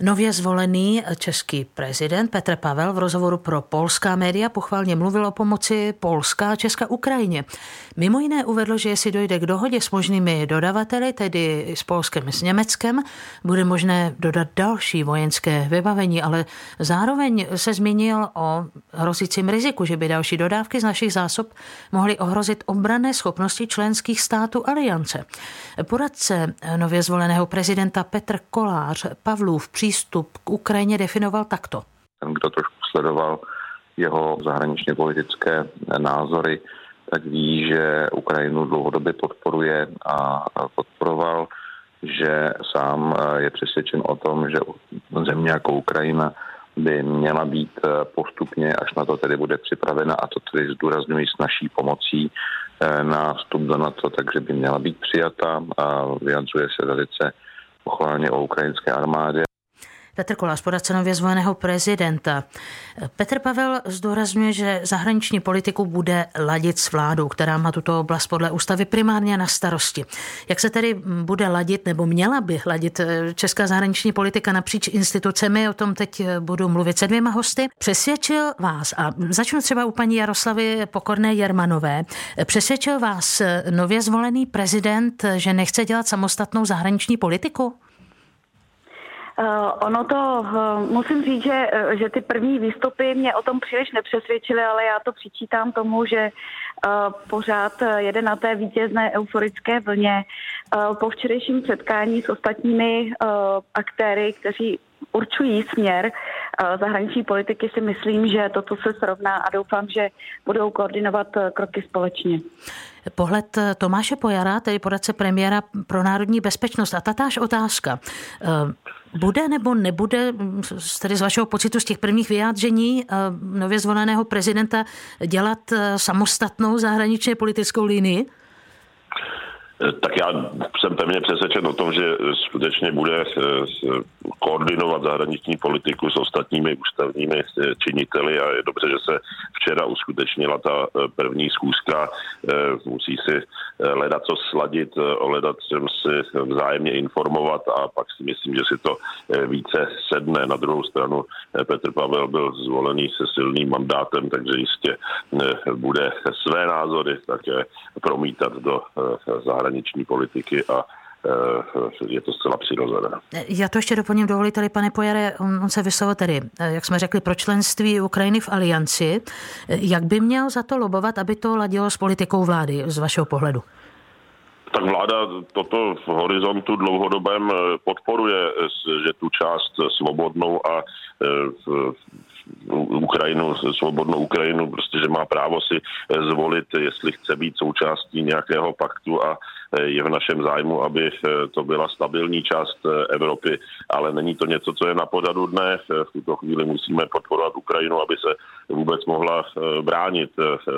Nově zvolený český prezident Petr Pavel v rozhovoru pro polská média pochválně mluvil o pomoci Polska a Česka Ukrajině. Mimo jiné uvedl, že jestli dojde k dohodě s možnými dodavateli, tedy s Polskem s Německem, bude možné dodat další vojenské vybavení, ale zároveň se zmínil o hrozícím riziku, že by další dodávky z našich zásob mohly ohrozit obrané schopnosti členských států aliance. Poradce nově zvoleného prezidenta Petr Kolář Pavlův při přístup k Ukrajině definoval takto. Ten, kdo trošku sledoval jeho zahraničně politické názory, tak ví, že Ukrajinu dlouhodobě podporuje a podporoval, že sám je přesvědčen o tom, že země jako Ukrajina by měla být postupně, až na to tedy bude připravena, a to tedy zdůrazňuji s naší pomocí na vstup do NATO, takže by měla být přijata a vyjadřuje se velice pochválně o ukrajinské armádě. Petr Kolář, poradce nově zvoleného prezidenta. Petr Pavel zdůrazňuje, že zahraniční politiku bude ladit s vládou, která má tuto oblast podle ústavy primárně na starosti. Jak se tedy bude ladit, nebo měla by ladit eh, česká zahraniční politika napříč institucemi, o tom teď eh, budu mluvit se dvěma hosty. Přesvědčil vás, a začnu třeba u paní Jaroslavy Pokorné Jermanové, přesvědčil vás eh, nově zvolený prezident, že nechce dělat samostatnou zahraniční politiku? Uh, ono to, uh, musím říct, že, uh, že ty první výstupy mě o tom příliš nepřesvědčily, ale já to přičítám tomu, že pořád jede na té vítězné euforické vlně. Po včerejším setkání s ostatními aktéry, kteří určují směr zahraniční politiky, si myslím, že toto se srovná a doufám, že budou koordinovat kroky společně. Pohled Tomáše Pojara, tedy poradce premiéra pro národní bezpečnost. A tatáž otázka. Bude nebo nebude, tedy z vašeho pocitu z těch prvních vyjádření eh, nově zvoleného prezidenta, dělat eh, samostatnou zahraničně politickou linii? Tak já jsem pevně přesvědčen o tom, že skutečně bude eh, koordinovat zahraniční politiku s ostatními ústavními eh, činiteli a je dobře, že se včera uskutečnila ta eh, první schůzka. Musí si hledat co sladit, hledat si vzájemně informovat a pak si myslím, že si to více sedne. Na druhou stranu Petr Pavel byl zvolený se silným mandátem, takže jistě bude své názory také promítat do zahraniční zahraniční politiky a eh, je to zcela přirozené. Já to ještě doplním, dovolíte pane Pojare, on, se vyslovil tedy, eh, jak jsme řekli, pro členství Ukrajiny v alianci. Jak by měl za to lobovat, aby to ladilo s politikou vlády z vašeho pohledu? Tak vláda toto v horizontu dlouhodobém eh, podporuje, že tu část svobodnou a Ukrajinu, svobodnou Ukrajinu, prostě, že má právo si zvolit, jestli chce být součástí nějakého paktu a je v našem zájmu, aby eh, to byla stabilní část eh, Evropy, ale není to něco, co je na pořadu dne. Eh, v tuto chvíli musíme podporovat Ukrajinu, aby se vůbec mohla bránit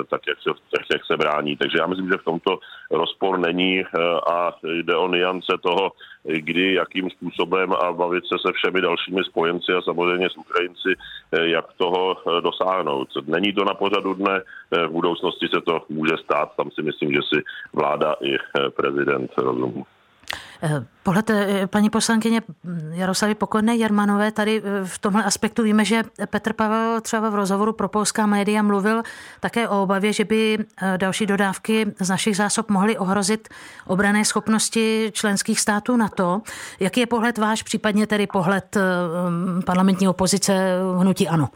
tak, jak se, tak, jak se brání. Takže já myslím, že v tomto rozpor není a jde o niance toho, kdy, jakým způsobem a bavit se se všemi dalšími spojenci a samozřejmě s Ukrajinci, jak toho dosáhnout. Není to na pořadu dne, v budoucnosti se to může stát, tam si myslím, že si vláda i prezident rozumí. Eh, pohled eh, paní poslankyně Jaroslavy Pokorné Jermanové, tady eh, v tomhle aspektu víme, že Petr Pavel třeba v rozhovoru pro polská média mluvil také o obavě, že by další dodávky z našich zásob mohly ohrozit obrané schopnosti členských států na to. Jaký je pohled váš, případně tedy pohled parlamentní opozice hnutí ANO?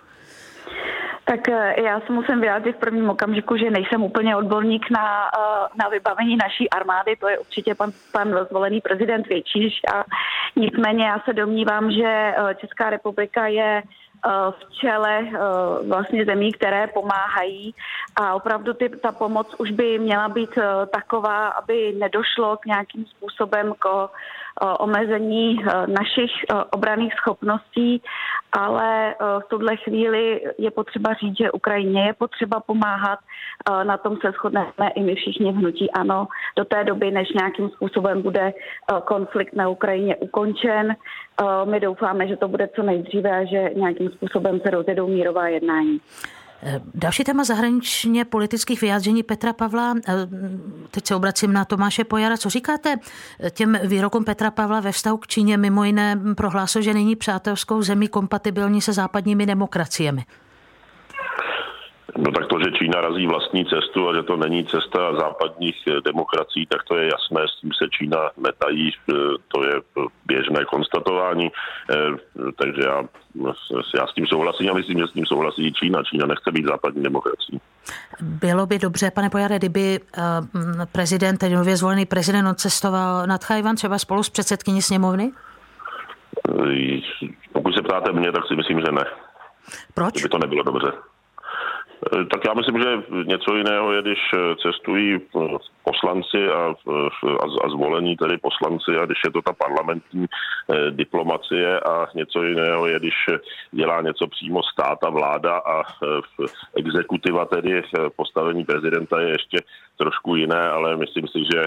Tak eh, já se musím vyjádřit v prvním okamžiku, že nejsem úplně odborník na, eh, na vybavení naší armády, to je určitě pan, pan zvolený prezident Většíš. A nicméně já se domnívám, že eh, Česká republika je v čele vlastně zemí, které pomáhají. A opravdu ty, ta pomoc už by měla být taková, aby nedošlo k nějakým způsobem k omezení našich obraných schopností ale eh, v tuhle chvíli je potřeba říct, že Ukrajině je potřeba pomáhat. Eh, na tom se shodneme i my všichni v hnutí ano. Do té doby, než nějakým způsobem bude eh, konflikt na Ukrajině ukončen, my doufáme, že to bude co nejdříve a že nějakým způsobem se rozjedou mírová jednání. Další téma zahraničně politických vyjádření Petra Pavla. Teď se obracím na Tomáše Pojara. Co říkáte těm výrokům Petra Pavla ve vztahu k Číně? Mimo jiné prohlásil, že není přátelskou zemí kompatibilní se západními demokraciemi. No tak to, že Čína razí vlastní cestu a že to není cesta západních eh, demokracií, tak to je jasné, s tím se Čína netají, eh, to je běžné konstatování, eh, takže já, já s tím souhlasím a myslím, že s tím souhlasí Čína. Čína nechce být západní demokracií. Bylo by dobře, pane Pojare, kdyby prezident, tedy nově zvolený prezident odcestoval nad Chajvan třeba spolu s předsedkyní sněmovny? Pokud se ptáte mě, tak si myslím, že ne. Proč? Kdyby to nebylo dobře. Eh, tak já myslím, že něco jiného je, když eh, cestují eh, poslanci a, a, a zvolení tedy poslanci a když je to ta parlamentní diplomacie a něco jiného je, když dělá něco přímo stát a vláda a exekutiva tedy postavení prezidenta je ještě trošku jiné, ale myslím si, že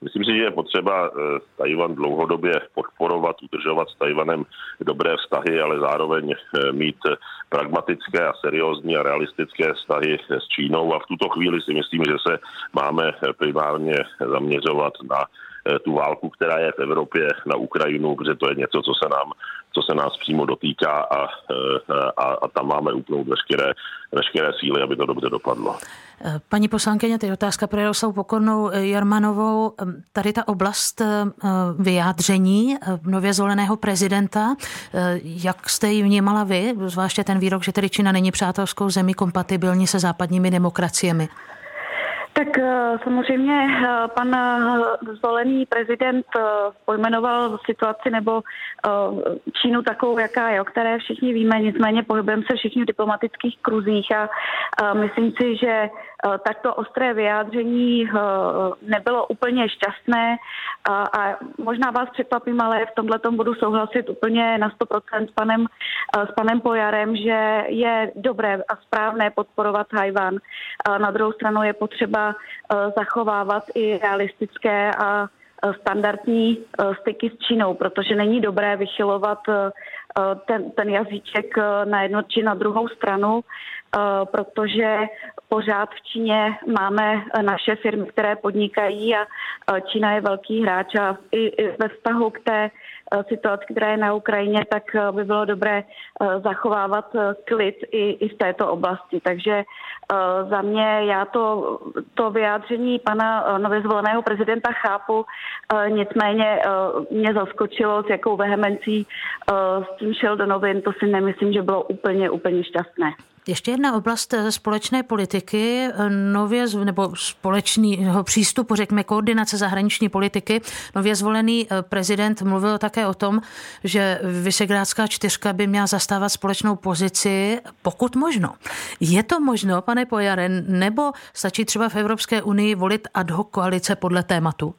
Myslím si, že je potřeba eh, Tajvan dlouhodobě podporovat, udržovat s Tajvanem dobré vztahy, ale zároveň eh, mít pragmatické a seriózní a realistické vztahy s Čínou. A v tuto chvíli si myslím, že se máme primárně zaměřovat na eh, tu válku, která je v Evropě na Ukrajinu, protože to je něco, co se nám co se nás přímo dotýká a, a, a tam máme upnout veškeré, veškeré síly, aby to dobře dopadlo. Paní poslankyně, je otázka pro Jaroslavu Pokornou Jarmanovou. Tady ta oblast eh, vyjádření eh, nově zvoleného prezidenta, eh, jak jste ji vnímala vy, zvláště ten výrok, že tedy Čína není přátelskou zemí kompatibilní se západními demokraciemi? Tak eh, samozřejmě eh, pan eh, zvolený prezident pojmenoval situaci nebo Čínu takovou, jaká je, o které všichni víme, nicméně pohybujeme se všichni v diplomatických kruzích a myslím si, že takto ostré vyjádření nebylo úplně šťastné a možná vás překvapím, ale v tomhle budu souhlasit úplně na 100% s panem, s panem Pojarem, že je dobré a správné podporovat Tajvan. Na druhou stranu je potřeba Eh, zachovávat i realistické a eh, standardní eh, styky s Čínou, protože není dobré vychylovat ten, ten jazyček na jednu či na druhou stranu, protože pořád v Číně máme naše firmy, které podnikají a Čína je velký hráč a i ve vztahu k té Eh, situaci, která je na Ukrajině, tak eh, by bylo dobré eh, zachovávat klid i, i v této oblasti. Takže za mě já to, to vyjádření pana nově zvoleného prezidenta chápu, nicméně mě zaskočilo, s jakou vehemencí s tím šel do novin, to si nemyslím, že bylo úplně, úplně šťastné. Ještě jedna oblast eh, společné politiky, eh, nově, nebo společného přístupu, řekněme, koordinace zahraniční politiky. Nově zvolený eh, prezident mluvil také o tom, že Vysegrádská čtyřka by měla zastávat společnou pozici, pokud možno. Je to možno, pane Pojaren, nebo stačí třeba v Evropské unii volit ad hoc koalice podle tématu?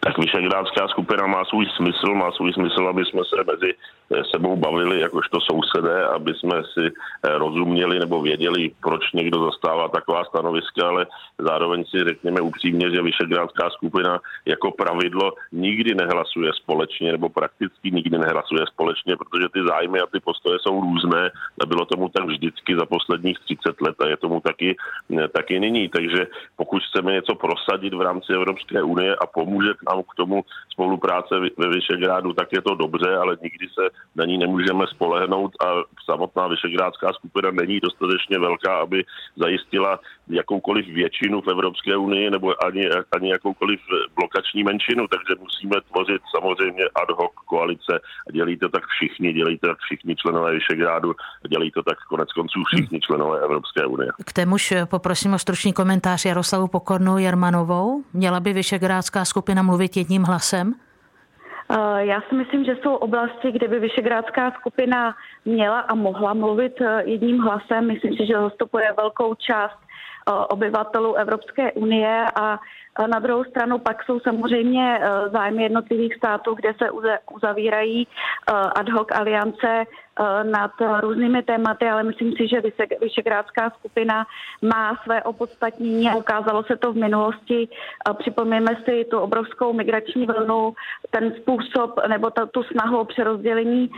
Tak Vyšegrádská skupina má svůj smysl, má svůj smysl, aby jsme se mezi eh, sebou bavili jakožto sousedé, aby jsme si eh, rozuměli nebo věděli, proč někdo zastává taková stanoviska, ale zároveň si řekněme upřímně, že Vyšegrádská skupina jako pravidlo nikdy nehlasuje společně nebo prakticky nikdy nehlasuje společně, protože ty zájmy a ty postoje jsou různé a bylo tomu tak vždycky za posledních 30 let a je tomu taky, eh, taky nyní. Takže pokud chceme něco prosadit v rámci Evropské unie a pomůže nám k tomu spolupráce ve Vyšegrádu, tak je to dobře, ale nikdy se na ní nemůžeme spolehnout a samotná Vyšegrádská skupina není dostatečně velká, aby zajistila jakoukoliv většinu v Evropské unii nebo ani, ani jakoukoliv blokační menšinu, takže musíme tvořit samozřejmě ad hoc koalice a dělí to tak všichni, dělí to tak všichni členové Vyšegrádu a dělí to tak konec konců všichni členové Evropské unie. K témuž poprosím o stručný komentář Jaroslavu Pokornou Jermanovou. Měla by Vyšegrádská skupina mluvit mluvit jedním hlasem? Eh, já si myslím, že jsou oblasti, kde by Vyšegrádská skupina měla a mohla mluvit eh, jedním hlasem. Myslím si, že zastupuje velkou část eh, obyvatelů Evropské unie a na druhou stranu pak jsou samozřejmě zájmy jednotlivých států, kde se uzavírají ad hoc aliance nad různými tématy, ale myslím si, že Vyšegrádská skupina má své opodstatnění a ukázalo se to v minulosti. Připomeňme si tu obrovskou migrační vlnu, ten způsob nebo ta, tu snahu o přerozdělení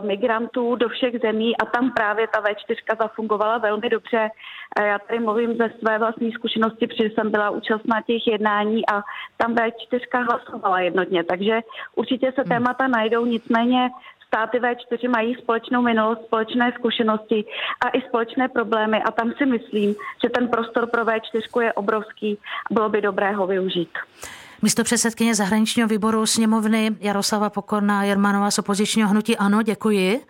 migrantů do všech zemí a tam právě ta V4 zafungovala velmi dobře. Já tady mluvím ze své vlastní zkušenosti, protože jsem byla účastná těch jednání a tam V4 hlasovala jednotně, takže určitě se hmm. témata najdou, nicméně státy V4 mají společnou minulost, společné zkušenosti a i společné problémy a tam si myslím, že ten prostor pro V4 je obrovský a bylo by dobré ho využít. Místo předsedkyně zahraničního výboru sněmovny Jaroslava Pokorná Jermanová z opozičního hnutí Ano, děkuji.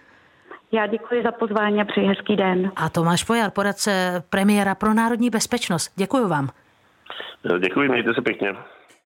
Já děkuji za pozvání a přeji hezký den. A Tomáš Pojar, poradce premiéra pro národní bezpečnost. Děkuji vám. Děkuji, mějte se pěkně.